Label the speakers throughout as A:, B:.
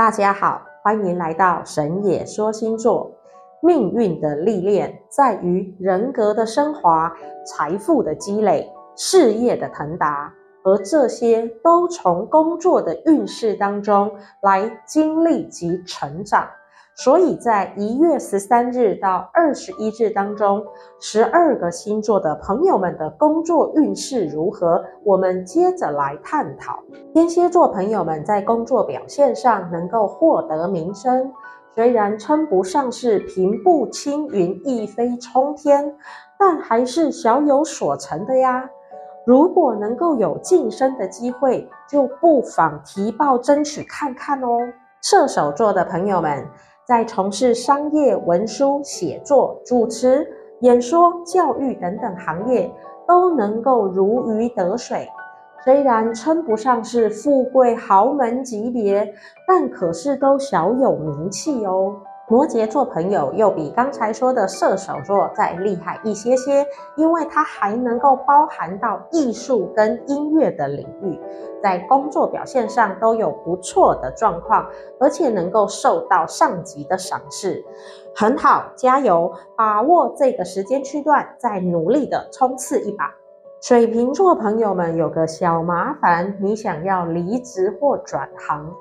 A: 大家好，欢迎来到神野说星座。命运的历练在于人格的升华、财富的积累、事业的腾达，而这些都从工作的运势当中来经历及成长。所以在一月十三日到二十一日当中，十二个星座的朋友们的工作运势如何？我们接着来探讨。天蝎座朋友们在工作表现上能够获得名声，虽然称不上是平步青云、一飞冲天，但还是小有所成的呀。如果能够有晋升的机会，就不妨提报争取看看哦。射手座的朋友们。在从事商业、文书、写作、主持、演说、教育等等行业，都能够如鱼得水。虽然称不上是富贵豪门级别，但可是都小有名气哦。摩羯座朋友又比刚才说的射手座再厉害一些些，因为它还能够包含到艺术跟音乐的领域，在工作表现上都有不错的状况，而且能够受到上级的赏识。很好，加油，把握这个时间区段，再努力的冲刺一把。水瓶座朋友们有个小麻烦，你想要离职或转行。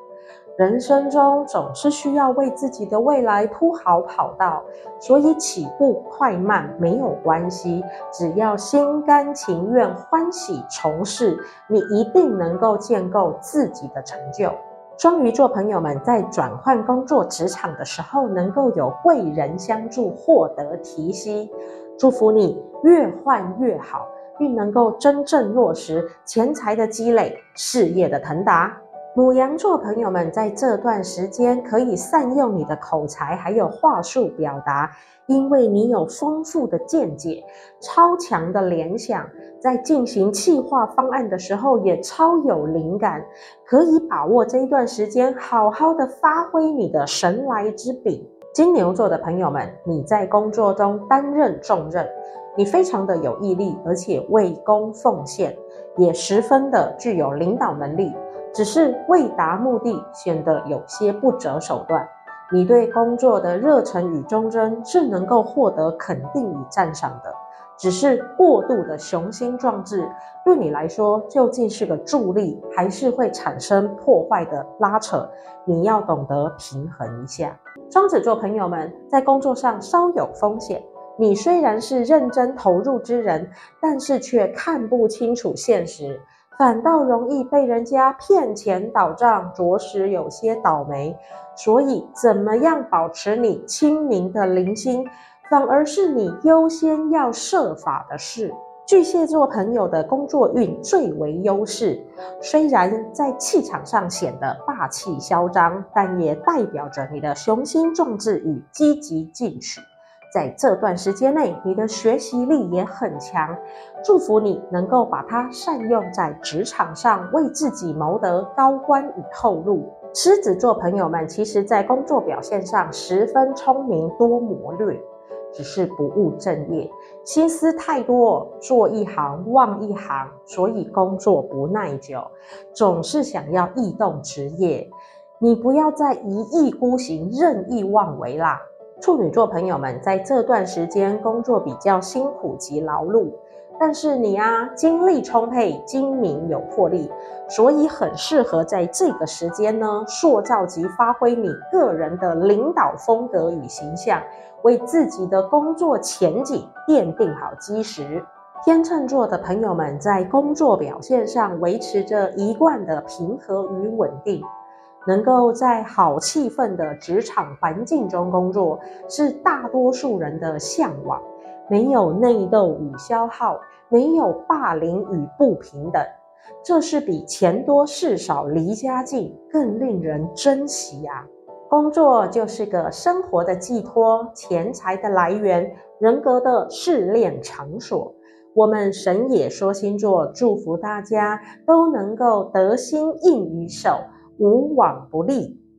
A: 人生中总是需要为自己的未来铺好跑道，所以起步快慢没有关系，只要心甘情愿、欢喜从事，你一定能够建构自己的成就。双鱼座朋友们在转换工作职场的时候，能够有贵人相助，获得提携。祝福你越换越好，并能够真正落实钱财的积累，事业的腾达。牡羊座朋友们在这段时间可以善用你的口才，还有话术表达，因为你有丰富的见解、超强的联想，在进行企划方案的时候也超有灵感，可以把握这一段时间，好好的发挥你的神来之笔。金牛座的朋友们，你在工作中担任重任，你非常的有毅力，而且为公奉献，也十分的具有领导能力。只是为达目的，显得有些不择手段。你对工作的热忱与忠贞是能够获得肯定与赞赏的，只是过度的雄心壮志对你来说究竟是个助力，还是会产生破坏的拉扯？你要懂得平衡一下。双子座朋友们在工作上稍有风险，你虽然是认真投入之人，但是却看不清楚现实。反倒容易被人家骗钱倒账，着实有些倒霉。所以，怎么样保持你清明的灵心，反而是你优先要设法的事。巨蟹座朋友的工作运最为优势，虽然在气场上显得霸气嚣张，但也代表着你的雄心壮志与积极进取。在这段时间内，你的学习力也很强，祝福你能够把它善用在职场上，为自己谋得高官与厚禄。狮子座朋友们，其实在工作表现上十分聪明多谋略，只是不务正业，心思太多，做一行忘一行，所以工作不耐久，总是想要异动职业。你不要再一意孤行、任意妄为啦。处女座朋友们在这段时间工作比较辛苦及劳碌，但是你啊，精力充沛、精明有魄力，所以很适合在这个时间呢，塑造及发挥你个人的领导风格与形象，为自己的工作前景奠定好基石。天秤座的朋友们在工作表现上维持着一贯的平和与稳定。能够在好气氛的职场环境中工作，是大多数人的向往。没有内斗与消耗，没有霸凌与不平等，这是比钱多事少离家近更令人珍惜呀、啊。工作就是个生活的寄托，钱财的来源，人格的试炼场所。我们神野说星座祝福大家都能够得心应于手。无往不利。